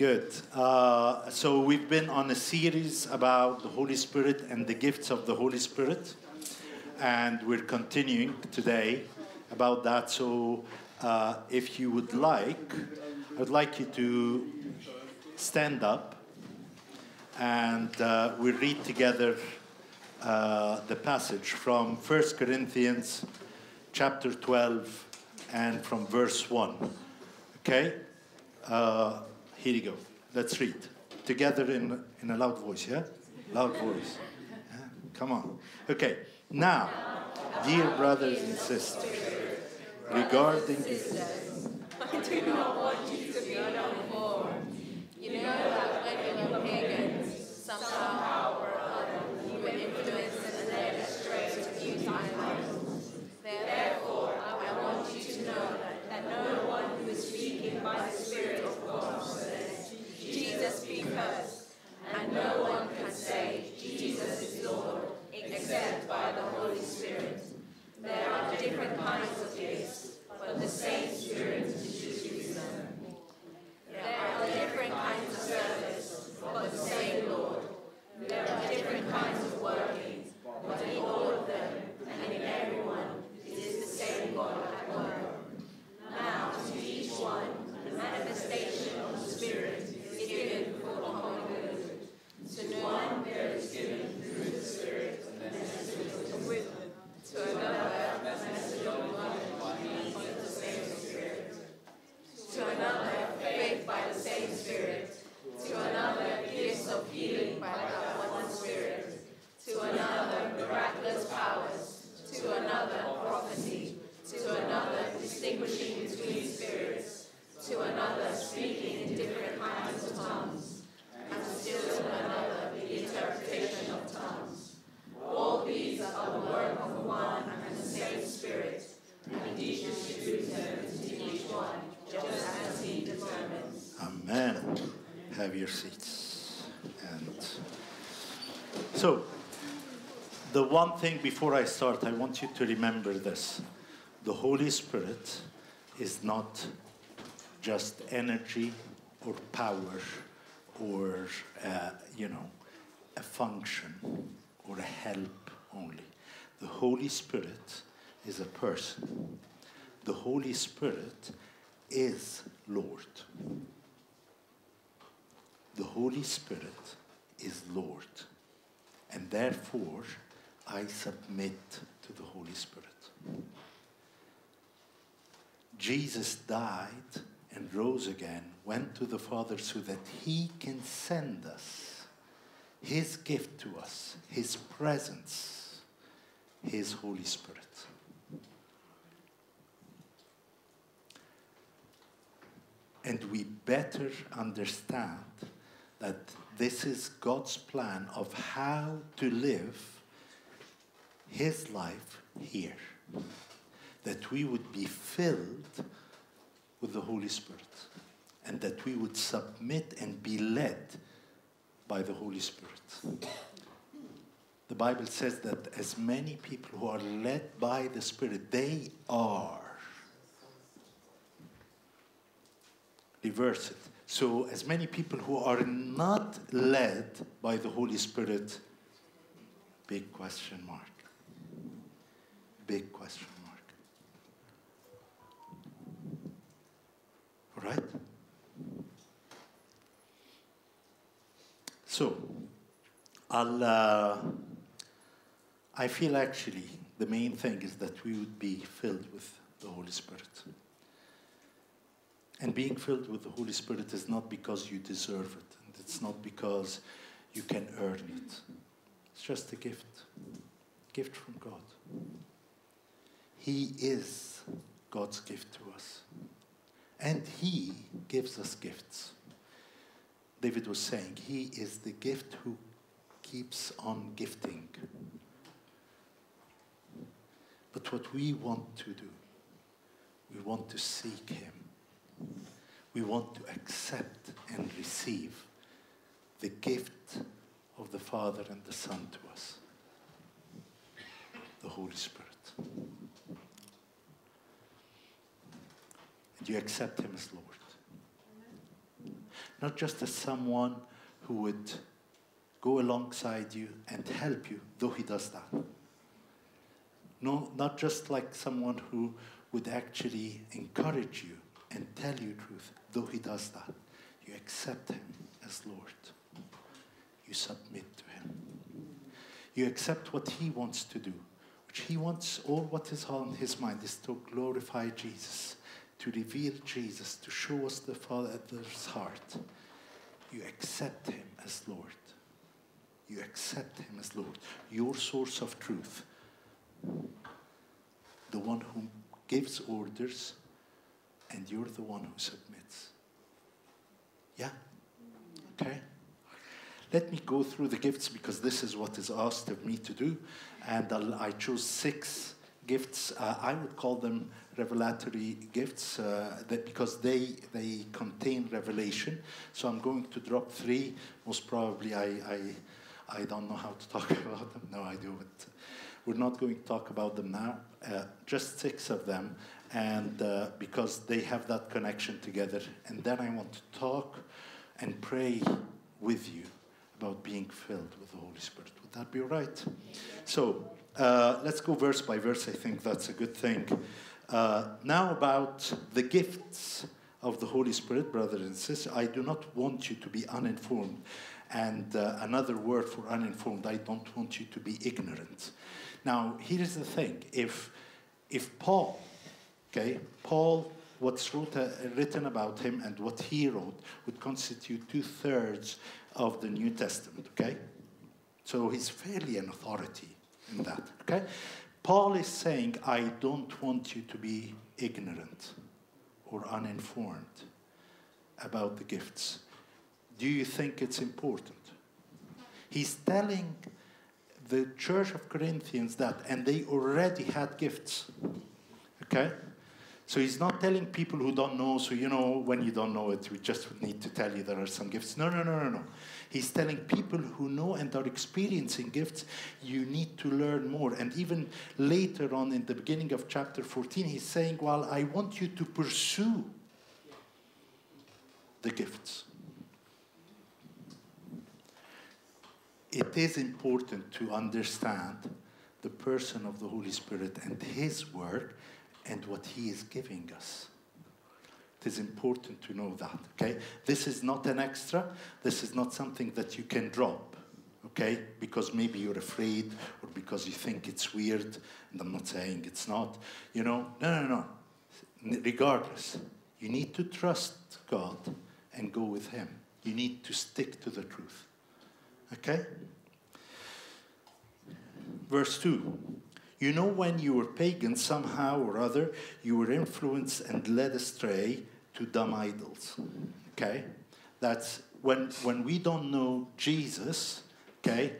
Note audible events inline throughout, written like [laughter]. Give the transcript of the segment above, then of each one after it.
Good. Uh, so we've been on a series about the Holy Spirit and the gifts of the Holy Spirit, and we're continuing today about that. So, uh, if you would like, I would like you to stand up, and uh, we read together uh, the passage from 1 Corinthians chapter 12 and from verse 1. Okay? Uh, here you go. Let's read together in, in a loud voice, yeah? Loud voice. Yeah? Come on. Okay. Now, dear brothers and sisters, regarding. I do not want you to be uninformed. You know that when you were pagans, somehow or other, you were influenced and led astray to use idols. Therefore, I want you to know that no one who is speaking by the Spirit of God says, Jesus be first, and no one can say, Jesus is Lord, except by the Holy Spirit. There are different kinds of gifts, but the same Spirit distributes them. There are different kinds of service, but the same Lord. There are different kinds of working, but in all of them and in everyone, it is the same God at work. Now, to each one, the manifestation of the Spirit is given for the common good. To one, there is given through the Spirit a message of wisdom. To another, a message of knowledge of the same Spirit. To another, faith by the same Spirit. To another, gifts of healing by that one Spirit. To another, miraculous powers. To another, prophecy. To another, distinguishing between spirits. To another, speaking in different kinds of tongues. And still to another, the interpretation of tongues. All these are the work of one and the same Spirit, and He distributes them to each one, just as He determines. Amen. Have your seats. And so, the one thing before I start, I want you to remember this the Holy Spirit is not just energy or power or, uh, you know, a function or a help only. The Holy Spirit is a person. The Holy Spirit is Lord. The Holy Spirit is Lord. And therefore, I submit to the Holy Spirit. Jesus died and rose again, went to the Father so that He can send us His gift to us, His presence, His Holy Spirit. And we better understand that this is God's plan of how to live His life here. That we would be filled with the Holy Spirit and that we would submit and be led by the Holy Spirit. The Bible says that as many people who are led by the Spirit, they are. Reverse it. So, as many people who are not led by the Holy Spirit, big question mark. Big question mark. Right? So, I'll, uh, I feel actually the main thing is that we would be filled with the Holy Spirit. And being filled with the Holy Spirit is not because you deserve it, and it's not because you can earn it. It's just a gift, gift from God. He is God's gift to us, and He gives us gifts. David was saying, He is the gift who keeps on gifting. But what we want to do, we want to seek Him we want to accept and receive the gift of the Father and the Son to us the Holy Spirit. You accept Him as Lord. not just as someone who would go alongside you and help you, though he does that. No, not just like someone who would actually encourage you and tell you truth, though he does that. You accept him as Lord. You submit to him. You accept what he wants to do, which he wants, all what is on his mind is to glorify Jesus, to reveal Jesus, to show us the Father's heart. You accept him as Lord. You accept him as Lord, your source of truth, the one who gives orders, and you're the one who submits. Yeah? Okay? Let me go through the gifts because this is what is asked of me to do. And I'll, i chose six gifts. Uh, I would call them revelatory gifts uh, that because they, they contain revelation. So I'm going to drop three. Most probably, I, I, I don't know how to talk [laughs] about them. No, I do. But we're not going to talk about them now. Uh, just six of them. And uh, because they have that connection together. And then I want to talk and pray with you about being filled with the Holy Spirit. Would that be all right? So uh, let's go verse by verse. I think that's a good thing. Uh, now, about the gifts of the Holy Spirit, brothers and sisters, I do not want you to be uninformed. And uh, another word for uninformed, I don't want you to be ignorant. Now, here's the thing if, if Paul, okay, Paul what's wrote, uh, written about him and what he wrote would constitute two thirds of the New Testament, okay? So he's fairly an authority in that, okay? Paul is saying, I don't want you to be ignorant or uninformed about the gifts. Do you think it's important? He's telling the church of Corinthians that, and they already had gifts, okay? So he's not telling people who don't know, so you know, when you don't know it, we just need to tell you there are some gifts. No, no, no, no, no. He's telling people who know and are experiencing gifts, you need to learn more. And even later on in the beginning of chapter 14, he's saying, Well, I want you to pursue the gifts. It is important to understand the person of the Holy Spirit and his work and what He is giving us. It is important to know that, okay? This is not an extra. This is not something that you can drop, okay? Because maybe you're afraid or because you think it's weird. And I'm not saying it's not. You know, no, no, no. Regardless, you need to trust God and go with Him. You need to stick to the truth, okay? Verse 2 you know, when you were pagan, somehow or other, you were influenced and led astray to dumb idols. Okay? That's when, when we don't know Jesus, okay,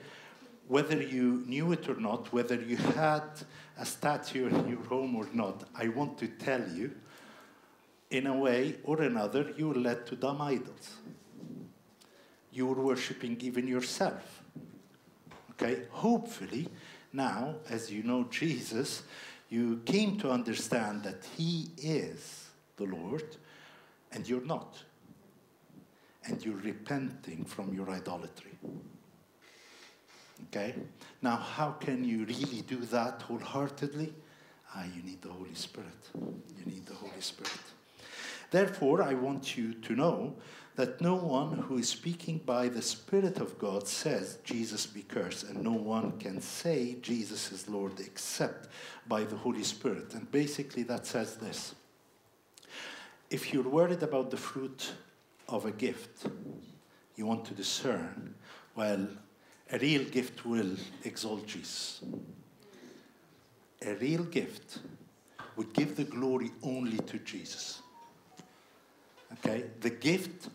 whether you knew it or not, whether you had a statue in your home or not, I want to tell you, in a way or another, you were led to dumb idols. You were worshipping even yourself. Okay? Hopefully, now, as you know Jesus, you came to understand that He is the Lord and you're not. And you're repenting from your idolatry. Okay? Now, how can you really do that wholeheartedly? Ah, you need the Holy Spirit. You need the Holy Spirit. Therefore, I want you to know that no one who is speaking by the Spirit of God says, Jesus be cursed, and no one can say Jesus is Lord except by the Holy Spirit. And basically, that says this if you're worried about the fruit of a gift, you want to discern, well, a real gift will exalt Jesus. A real gift would give the glory only to Jesus. Okay? The gift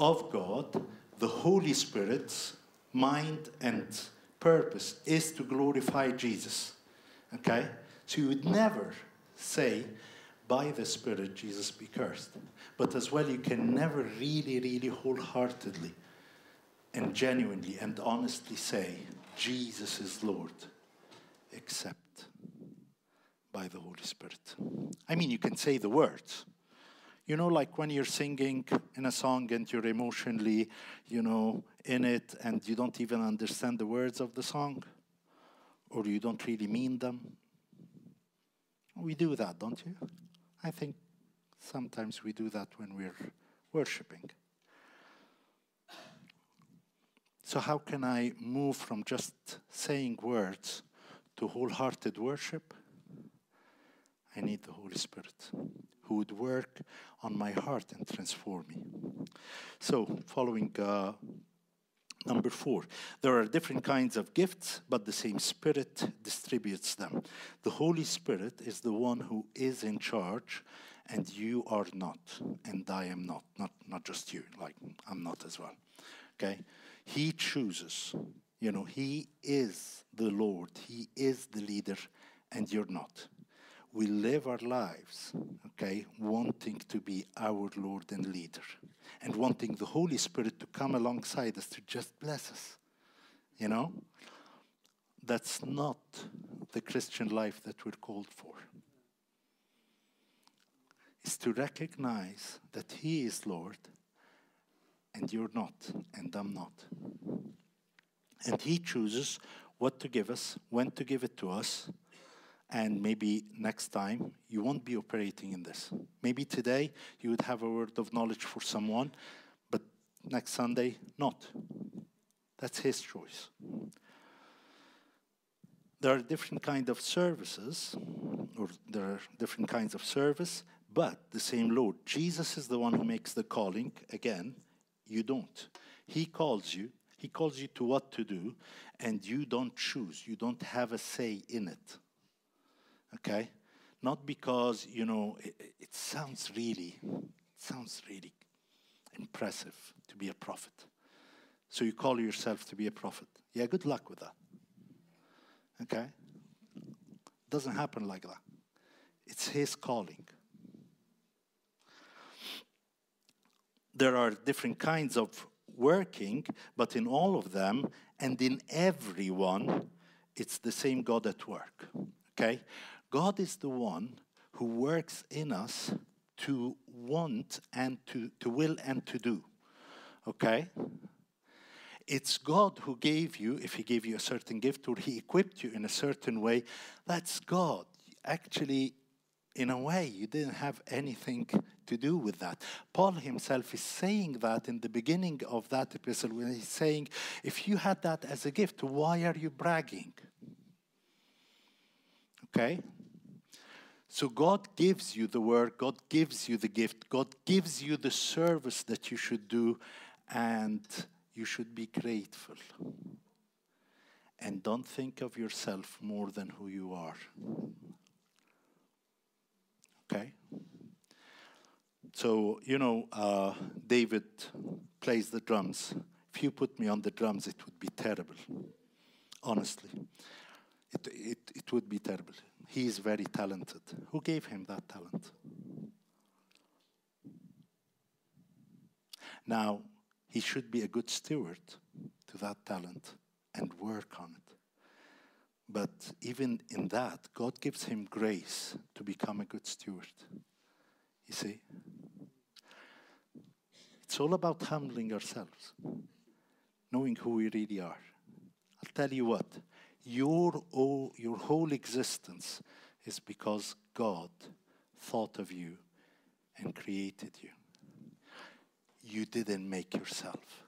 of God, the Holy Spirit's mind and purpose is to glorify Jesus. Okay? So you would never say, by the Spirit, Jesus be cursed. But as well, you can never really, really wholeheartedly and genuinely and honestly say, Jesus is Lord, except by the Holy Spirit. I mean, you can say the words, You know, like when you're singing in a song and you're emotionally, you know, in it and you don't even understand the words of the song or you don't really mean them. We do that, don't you? I think sometimes we do that when we're worshiping. So, how can I move from just saying words to wholehearted worship? I need the Holy Spirit who would work on my heart and transform me. So, following uh, number four, there are different kinds of gifts, but the same Spirit distributes them. The Holy Spirit is the one who is in charge, and you are not, and I am not. Not, not just you, like I'm not as well. Okay? He chooses. You know, He is the Lord, He is the leader, and you're not. We live our lives, okay, wanting to be our Lord and leader, and wanting the Holy Spirit to come alongside us to just bless us. You know? That's not the Christian life that we're called for. Is to recognize that He is Lord and you're not, and I'm not. And He chooses what to give us, when to give it to us, and maybe next time you won't be operating in this. Maybe today you would have a word of knowledge for someone, but next Sunday, not. That's His choice. There are different kinds of services, or there are different kinds of service, but the same Lord. Jesus is the one who makes the calling again you don't. He calls you, He calls you to what to do, and you don't choose. You don't have a say in it. Okay? Not because, you know, it, it sounds really, it sounds really impressive to be a prophet. So you call yourself to be a prophet. Yeah, good luck with that. Okay? Doesn't happen like that. It's his calling. there are different kinds of working, but in all of them and in everyone, it's the same God at work. Okay? God is the one who works in us to want and to, to will and to do. Okay? It's God who gave you, if He gave you a certain gift or He equipped you in a certain way, that's God. Actually, in a way, you didn't have anything to do with that. Paul himself is saying that in the beginning of that epistle when he's saying, if you had that as a gift, why are you bragging? Okay? So God gives you the word, God gives you the gift, God gives you the service that you should do, and you should be grateful. And don't think of yourself more than who you are. Okay? So, you know, uh, David plays the drums. If you put me on the drums, it would be terrible. Honestly. It, it, it would be terrible. He is very talented. Who gave him that talent? Now, he should be a good steward to that talent and work on it. But even in that, God gives him grace to become a good steward. You see? It's all about humbling ourselves, knowing who we really are. I'll tell you what, your, your whole existence is because God thought of you and created you. You didn't make yourself.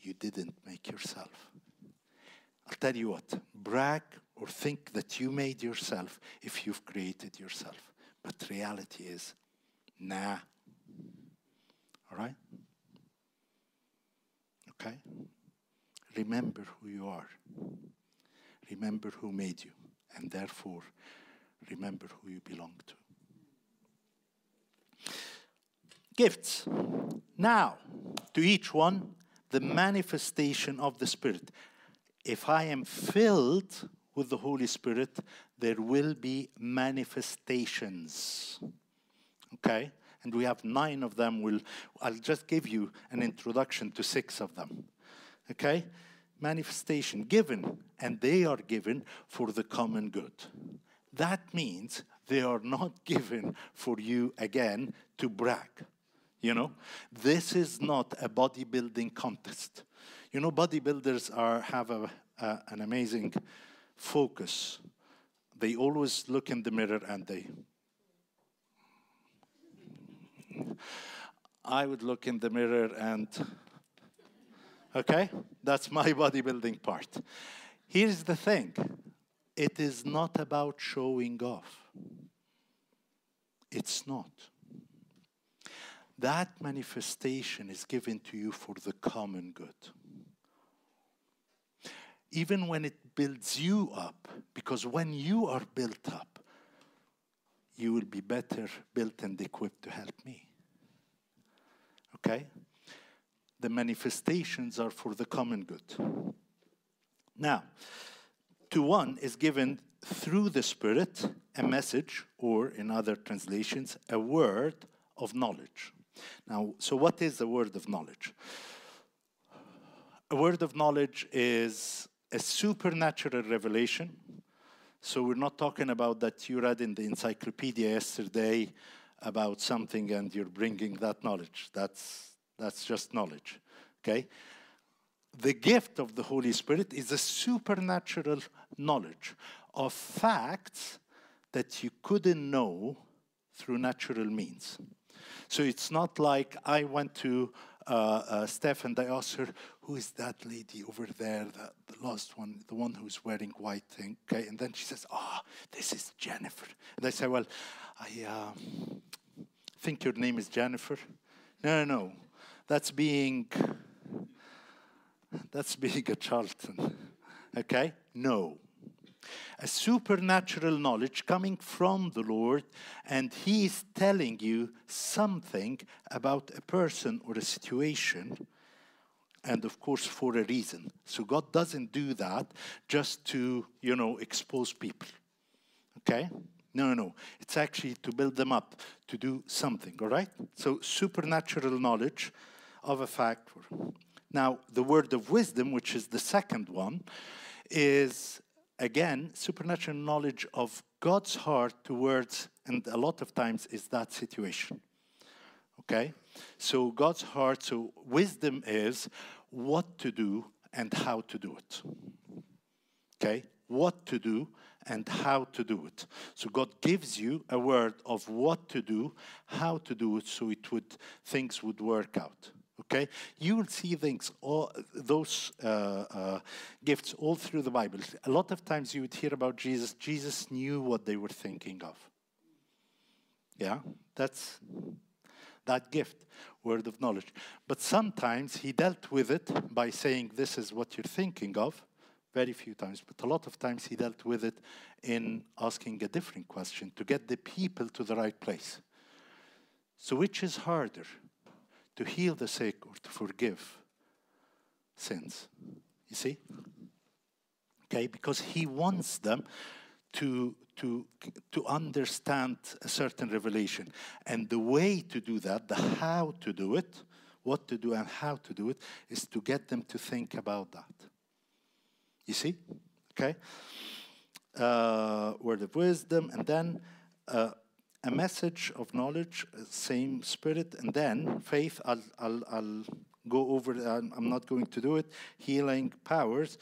You didn't make yourself. I'll tell you what, brag or think that you made yourself if you've created yourself. But reality is, nah. All right? Okay? Remember who you are. Remember who made you. And therefore, remember who you belong to. Gifts. Now, to each one, the manifestation of the Spirit if I am filled with the Holy Spirit, there will be manifestations. Okay? And we have nine of them. We'll, I'll just give you an introduction to six of them. Okay? Manifestation given, and they are given for the common good. That means they are not [laughs] given for you again to brag. You know, this is not a bodybuilding contest. You know, bodybuilders are have a, an amazing focus. They always look in the mirror and they. I would look in the mirror and. Okay, that's my [laughs] bodybuilding part. Here's the thing it is not about showing off. It's not. That manifestation is given to you for the common good. Even when it builds you up, because when you are built up, you will be better built and equipped to help me. Okay? The manifestations are for the common good. Now, to one is given through the Spirit a message, or in other translations, a word of knowledge. Now, so what is a word of knowledge? A word of knowledge is a supernatural revelation. So we're not talking about that you read in the encyclopedia yesterday about something and you're bringing that knowledge. That's, that's just knowledge. Okay? The gift of the Holy Spirit is a supernatural knowledge of facts that you couldn't know through natural means. So it's not like I went to uh, uh, Steph and I asked her, "Who is that lady over there, the, last one, the one who's wearing white thing?" Okay, and then she says, "Oh, this is Jennifer." And I say, "Well, I uh, think your name is Jennifer." No, no, no, that's being that's being a Charlton. Okay? No a supernatural knowledge coming from the Lord, and He is telling you something about a person or a situation, and of course, for a reason. So God doesn't do that just to, you know, expose people. Okay? No, no, no. It's actually to build them up, to do something, all right? So, supernatural knowledge of a factor. Now, the word of wisdom, which is the second one, is again, supernatural knowledge of God's heart towards, and a lot of times is that situation. Okay? So God's heart, so wisdom is what to do and how to do it. Okay? What to do and how to do it. So God gives you a word of what to do, how to do it, so it would things would work out. Okay, you will see things, all those uh, uh, gifts all through the Bible. A lot of times you would hear about Jesus. Jesus knew what they were thinking of. Yeah, that's that gift, word of knowledge. But sometimes he dealt with it by saying, "This is what you're thinking of." Very few times, but a lot of times he dealt with it in asking a different question to get the people to the right place. So, which is harder? To heal the sick or to forgive sins. You see? Okay, because he wants them to, to, to understand a certain revelation. And the way to do that, the how to do it, what to do and how to do it, is to get them to think about that. You see? Okay? Uh, word of wisdom, and then uh, a message of knowledge, same spirit, and then faith. I'll, I'll, I'll go over, I'm, I'm not going to do it. Healing powers,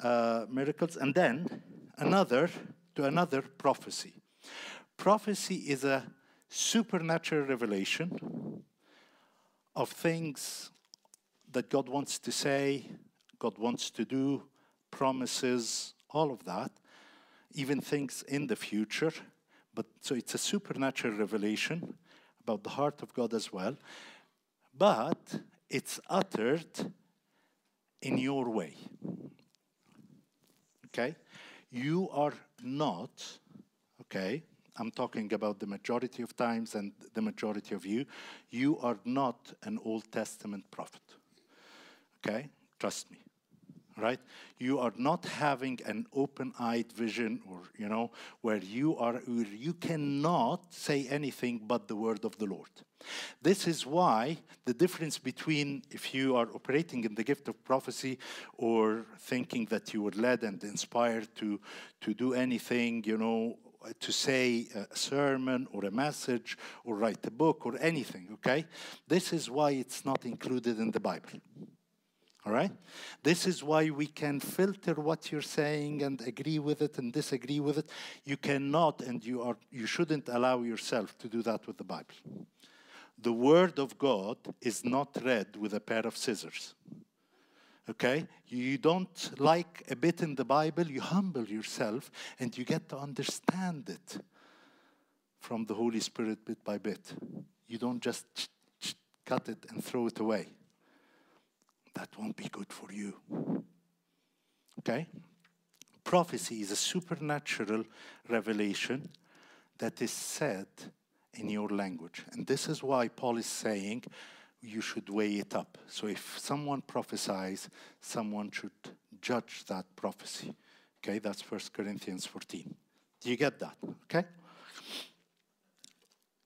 uh, miracles, and then another to another prophecy. Prophecy is a supernatural revelation of things that God wants to say, God wants to do, promises, all of that, even things in the future but so it's a supernatural revelation about the heart of God as well. But it's uttered in your way. Okay? You are not, okay, I'm talking about the majority of times and the majority of you, you are not an Old Testament prophet. Okay? Trust me right? You are not having an open-eyed vision or, you know, where you are, where you cannot say anything but the word of the Lord. This is why the difference between if you are operating in the gift of prophecy or thinking that you were led and inspired to, to do anything, you know, to say a sermon or a message or write a book or anything, okay? This is why it's not included in the Bible. All right? This is why we can filter what you're saying and agree with it and disagree with it. You cannot and you are you shouldn't allow yourself to do that with the Bible. The word of God is not read with a pair of scissors. Okay? You don't like a bit in the Bible, you humble yourself and you get to understand it from the Holy Spirit bit by bit. You don't just cut it and throw it away. That won't be good for you. Okay? Prophecy is a supernatural revelation that is said in your language. And this is why Paul is saying, you should weigh it up. So if someone prophesies, someone should judge that prophecy. Okay, that's 1 Corinthians 14. Do you get that? Okay?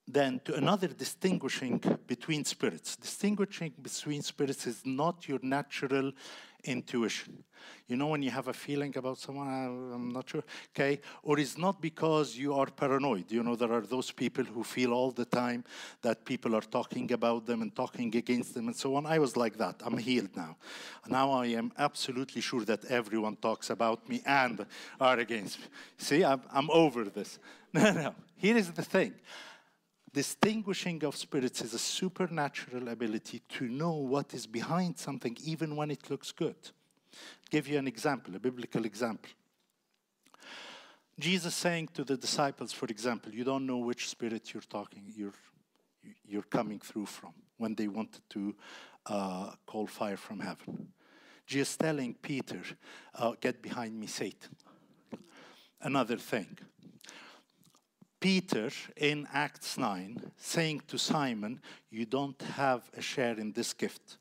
Then to another distinguishing between spirits. Distinguishing between spirits is not your natural intuition. You know, when you have a feeling about someone, I'm not sure, okay? Or it's not because you are paranoid. You know, there are those people who feel all the time that people are talking about them and talking against them and so on. I was like that. I'm healed now. Now I am absolutely sure that everyone talks about me and are against me. See, I'm, I'm over this. [laughs] No, no. Here is the thing distinguishing of spirits is a supernatural ability to know what is behind something even when it looks good. I'll give you an example, a biblical example. Jesus saying to the disciples, for example, you don't know which spirit you're talking, you're, you're coming through from when they wanted to uh, call fire from heaven. Jesus telling Peter, uh, get behind me, Satan. Another thing, Peter in Acts 9 saying to Simon, You don't have a share in this gift.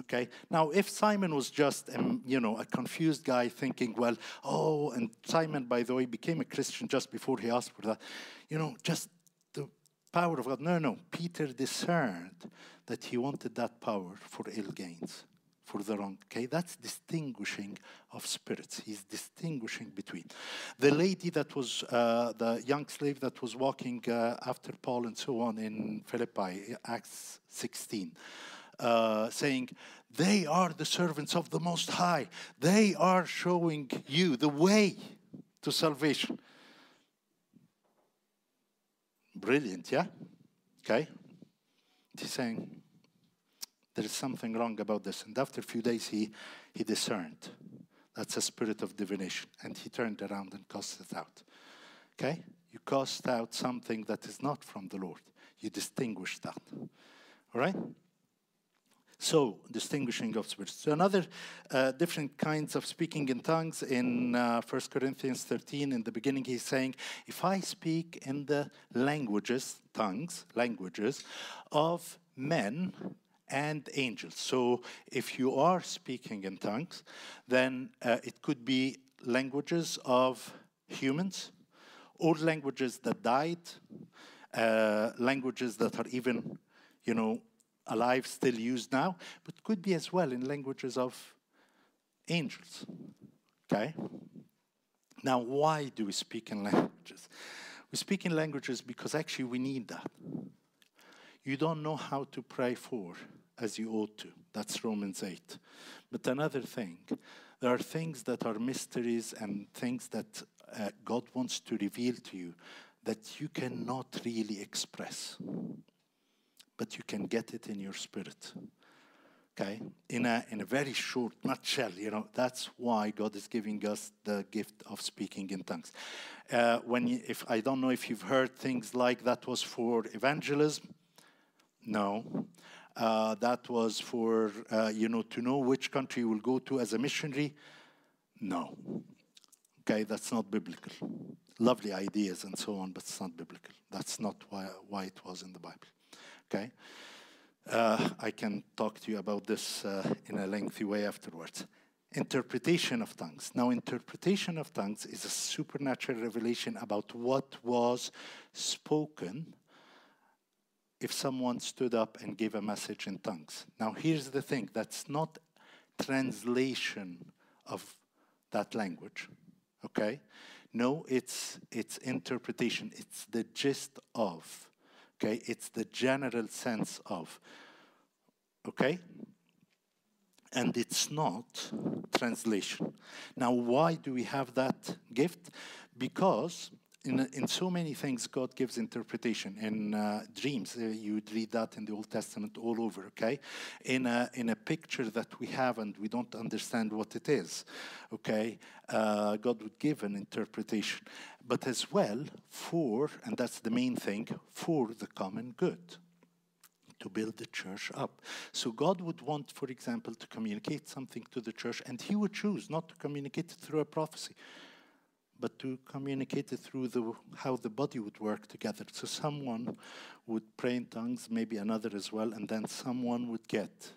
Okay. Now, if Simon was just, um, you know, a confused guy thinking, well, oh, and Simon, by the way, became a Christian just before he asked for that, you know, just the power of God. No, no. Peter discerned that he wanted that power for ill gains for the wrong. Okay, that's distinguishing of spirits. He's distinguishing between the lady that was uh, the young slave that was walking uh, after Paul and so on in Philippi, Acts 16, uh, saying, "They are the servants of the Most High. They are showing you the way to salvation." Brilliant, yeah. Okay. He's saying there is something wrong about this. And after a few days, he, he discerned. That's a spirit of divination. And he turned around and cast it out. Okay? You cast out something that is not from the Lord. You distinguish that. All right? So, distinguishing of spirits. So, another uh, different kinds of speaking in tongues in uh, 1 Corinthians 13, in the beginning, he's saying, If I speak in the languages, tongues, languages of men and angels. So if you are speaking in tongues, then uh, it could be languages of humans, or languages that died, uh, languages that are even, you know, alive, still used now, but could be as well in languages of angels. Okay? Now, why do we speak in languages? We speak in languages because actually we need that you don't know how to pray for as you ought to. That's Romans 8. But another thing, there are things that are mysteries and things that uh, God wants to reveal to you that you cannot really express, but you can get it in your spirit. Okay, in a in a very short nutshell, you know that's why God is giving us the gift of speaking in tongues. Uh, when you, if I don't know if you've heard things like that was for evangelism, no. Uh, that was for, uh, you know, to know which country you will go to as a missionary. No. Okay, that's not biblical. Lovely ideas and so on, but it's not biblical. That's not why, why it was in the Bible. Okay? Uh, I can talk to you about this uh, in a lengthy way afterwards. Interpretation of tongues. Now, interpretation of tongues is a supernatural revelation about what was spoken if someone stood up and gave a message in tongues. Now, here's the thing that's not translation of that language, okay? No, it's it's interpretation. It's the gist of. Okay, it's the general sense of. Okay? And it's not translation. Now, why do we have that gift? Because in, in so many things, God gives interpretation. In uh, dreams, uh, you would read that in the Old Testament all over, okay? In a, in a picture that we have and we don't understand what it is, okay? Uh, God would give an interpretation. But as well, for, and that's the main thing, for the common good to build the church up. So God would want, for example, to communicate something to the church, and He would choose not to communicate it through a prophecy but to communicate it through the, how the body would work together. So someone would pray in tongues, maybe another as well, and then someone would get,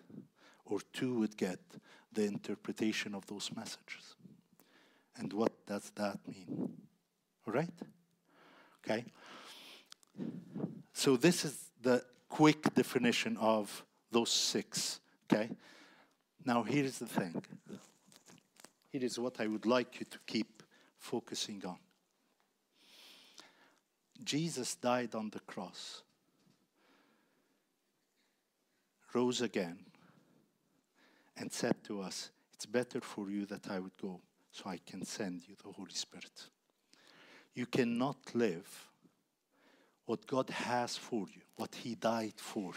or two would get, the interpretation of those messages. And what does that mean? All right? Okay? So this is the quick definition of those six. Okay? Now here's the thing. Here is what I would like you to keep focusing on. Jesus died on the cross, rose again, and said to us, It's better for you that I would go so I can send you the Holy Spirit. You cannot live what God has for you, what He died for,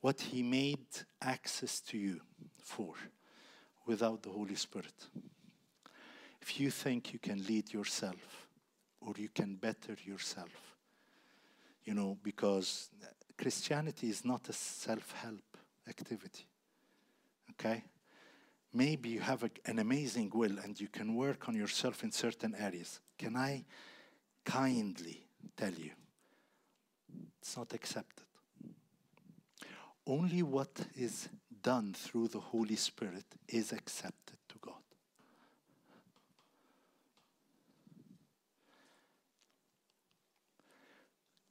what He made access to you for, without the Holy Spirit if you think you can lead yourself or you can better yourself, you know, because Christianity is not a self help activity. Okay? Maybe you have a, an amazing will and you can work on yourself in certain areas. Can I kindly tell you? It's not accepted. Only what is done through the Holy Spirit is accepted to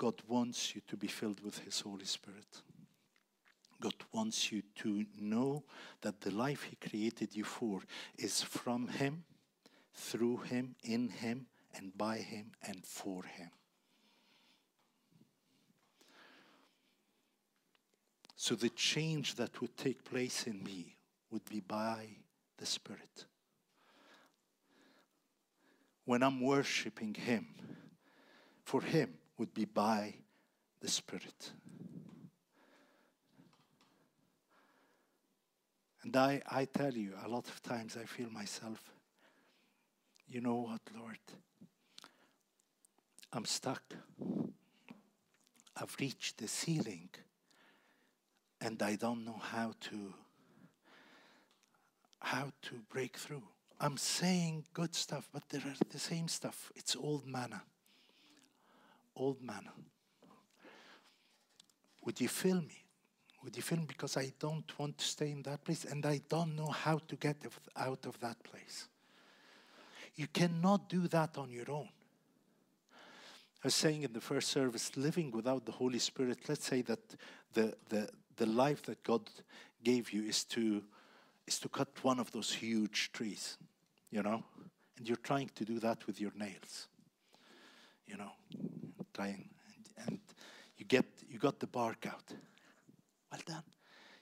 God. Wants you to be filled with His Holy Spirit. God wants you to know that the life He created you for is from Him, through Him, in Him, and by Him, and for Him. So the change that would take place in me would be by the Spirit. When I'm worshiping Him, for Him, would be by the Spirit. And I, I tell you, a lot of times I feel myself, you know what, Lord? I'm stuck. I've reached the ceiling and I don't know how to how to break through. I'm saying good stuff, but there are the same stuff. It's old manna old man. Would you fill me? Would you fill me? Because I don't want to stay in that place and I don't know how to get out of that place. You cannot do that on your own. I was saying in the first service, living without the Holy Spirit, let's say that the, the, the life that God gave you is to, is to cut one of those huge trees, you know? And you're trying to do that with your nails, you know? trying, and, and you get you got the bark out. Well done.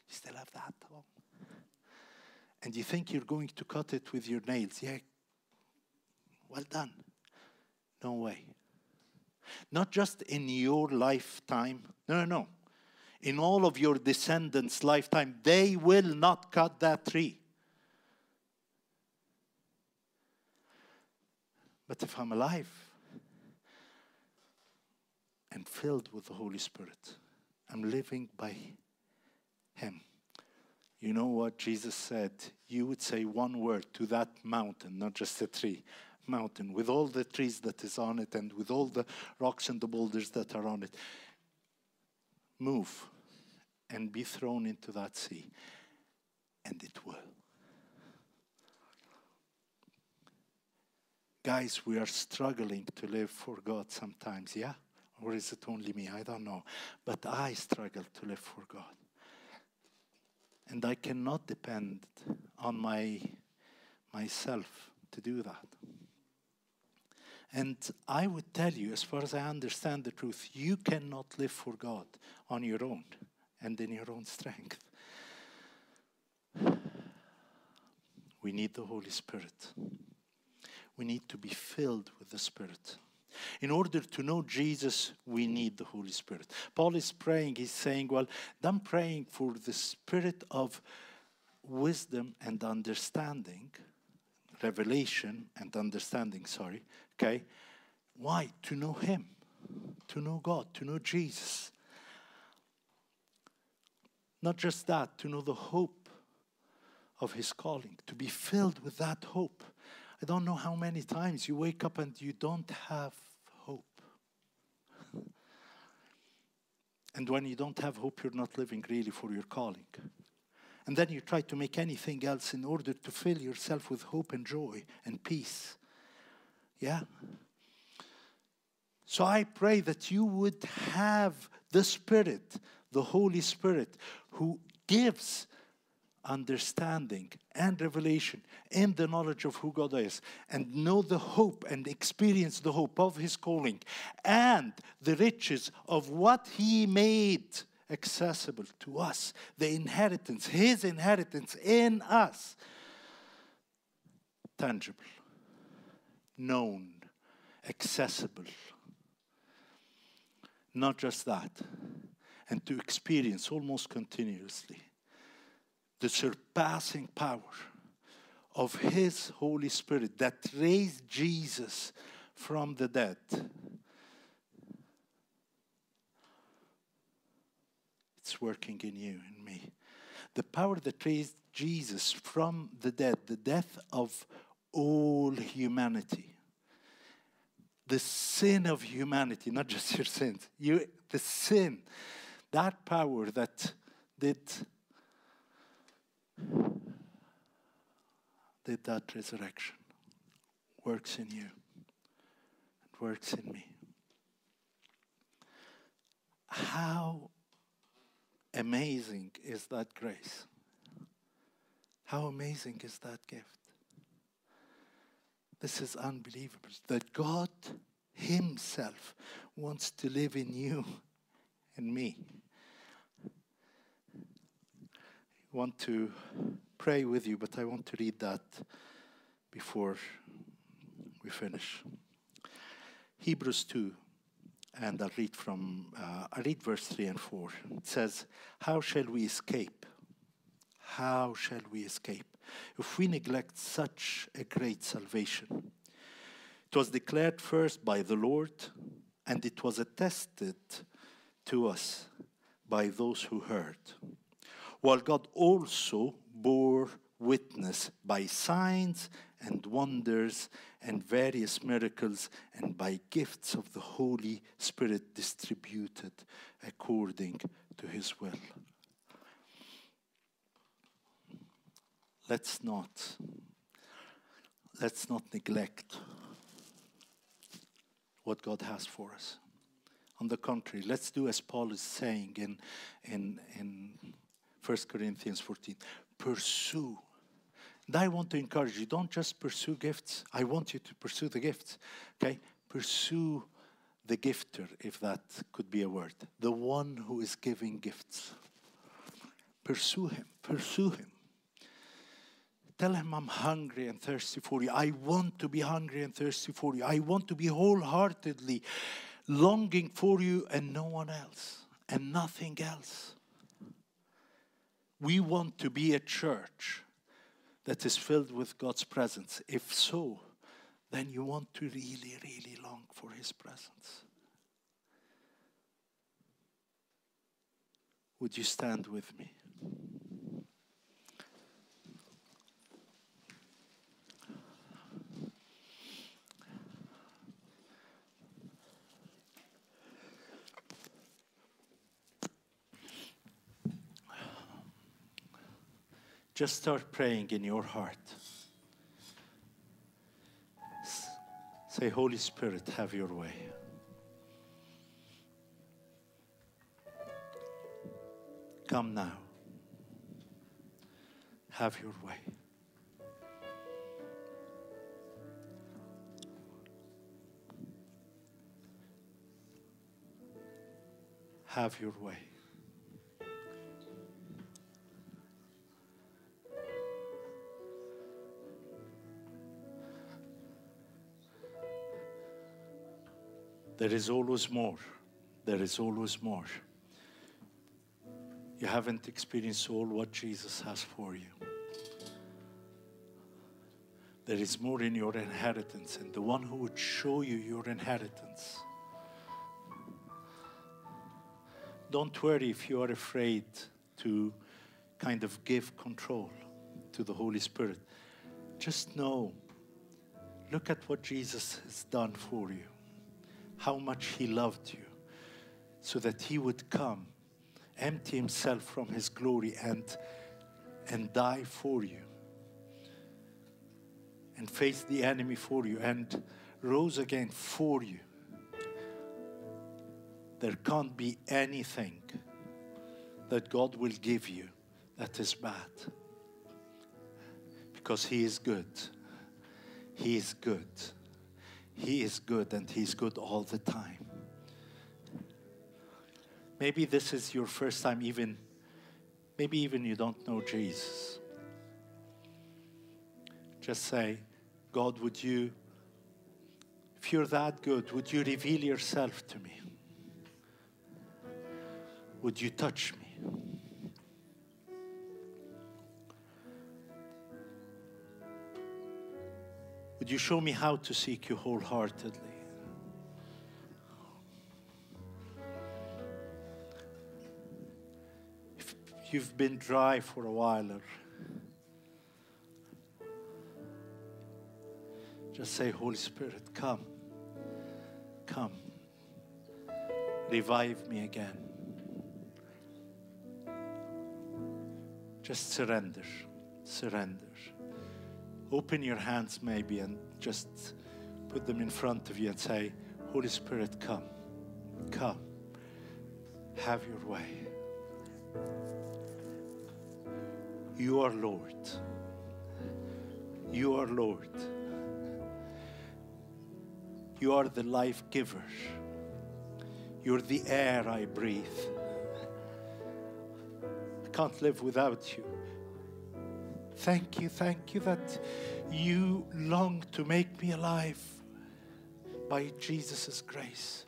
You still have that. And you think you're going to cut it with your nails. Yeah. Well done. No way. Not just in your lifetime. No, no, no. In all of your descendants' lifetime, they will not cut that tree. But if I'm alive, and filled with the Holy Spirit. I'm living by Him. You know what Jesus said? You would say one word to that mountain, not just a tree, mountain, with all the trees that is on it and with all the rocks and the boulders that are on it. Move and be thrown into that sea, and it will. Guys, we are struggling to live for God sometimes, yeah? Or is it only me? I don't know. But I struggle to live for God. And I cannot depend on my myself to do that. And I would tell you, as far as I understand the truth, you cannot live for God on your own and in your own strength. We need the Holy Spirit. We need to be filled with the Spirit. In order to know Jesus, we need the Holy Spirit. Paul is praying, he's saying, Well, I'm praying for the spirit of wisdom and understanding, revelation and understanding, sorry, okay? Why? To know Him, to know God, to know Jesus. Not just that, to know the hope of His calling, to be filled with that hope. I don't know how many times you wake up and you don't have hope. And when you don't have hope, you're not living really for your calling. And then you try to make anything else in order to fill yourself with hope and joy and peace. Yeah? So I pray that you would have the Spirit, the Holy Spirit, who gives understanding and revelation in the knowledge of who God is and know the hope and experience the hope of His calling and the riches of what He made accessible to us, the inheritance, His inheritance in us, tangible, known, accessible. Not just that, and to experience almost continuously the surpassing power of His Holy Spirit that raised Jesus from the dead. It's working in you and me. The power that raised Jesus from the dead, the death of all humanity. The sin of humanity, not just your sins, you, the sin, that power that did did that resurrection works in you and works in me. How amazing is that grace? How amazing is that gift? This is unbelievable that God Himself wants to live in you and me. Want to pray with you, but I want to read that before we finish. Hebrews 2, and I'll read from, uh, I read verse 3 and 4. It says, How shall we escape? How shall we escape if we neglect such a great salvation? It was declared first by the Lord, and it was attested to us by those who heard. While God also bore witness by signs and wonders and various miracles and by gifts of the Holy Spirit distributed according to his will. Let's not let's not neglect what God has for us. On the contrary, let's do as Paul is saying in, in, in 1 Corinthians 14 pursue. And I want to encourage you don't just pursue gifts, I want you to pursue the gifts. Okay? Pursue the gifter, if that could be a word, the one who is giving gifts. Pursue him, pursue him. Tell him I'm hungry and thirsty for you. I want to be hungry and thirsty for you. I want to be wholeheartedly longing for you and no one else and nothing else. We want to be a church that is filled with God's presence. If so, then you want to really, really long for His presence. Would you stand with me? Just start praying in your heart. Say, Holy Spirit, have your way. Come now. Have your way. Have your way. There is always more. There is always more. You haven't experienced all what Jesus has for you. There is more in your inheritance, and the one who would show you your inheritance. Don't worry if you are afraid to kind of give control to the Holy Spirit. Just know, look at what Jesus has done for you, how much He loved you, so that He would come, empty Himself from His glory, and, and die for you, and face the enemy for you, and rose again for you there can't be anything that God will give you that is bad. Because He is good. He is good. He is good and He's good all the time. Maybe this is your first time, even, maybe even you don't know Jesus. Just say, God, would you, if you're that good, would you reveal yourself to me? Would you touch me? Would you show me how to seek you wholeheartedly? If you've been dry for a while, just say, Holy Spirit, come, come, revive me again. Just surrender, surrender. Open your hands, maybe, and just put them in front of you and say, Holy Spirit, come, come, have your way. You are Lord. You are Lord. You are the life giver. You're the air I breathe. I can't live without you. Thank you, thank you that you long to make me alive by Jesus' grace.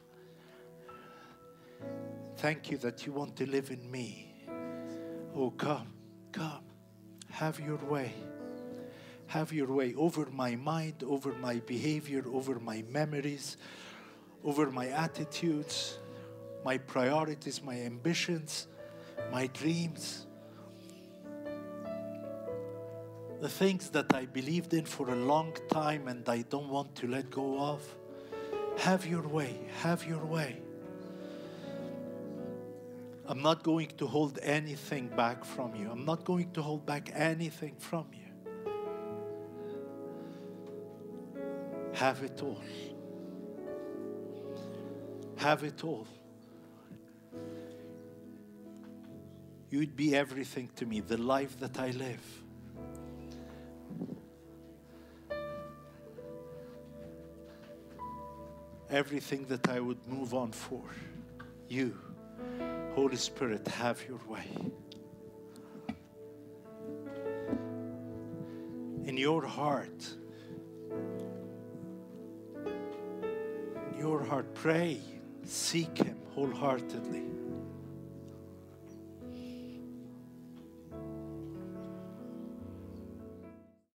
Thank you that you want to live in me. Oh, come, come, have your way. Have your way over my mind, over my behavior, over my memories, over my attitudes, my priorities, my ambitions, my dreams the things that I believed in for a long time and I don't want to let go of. Have your way, have your way. I'm not going to hold anything back from you. I'm not going to hold back anything from you. Have it all. Have it all. You'd be everything to me, the life that I live. Everything that I would move on for. You, Holy Spirit, have your way. In your heart, in your heart, pray, seek Him wholeheartedly.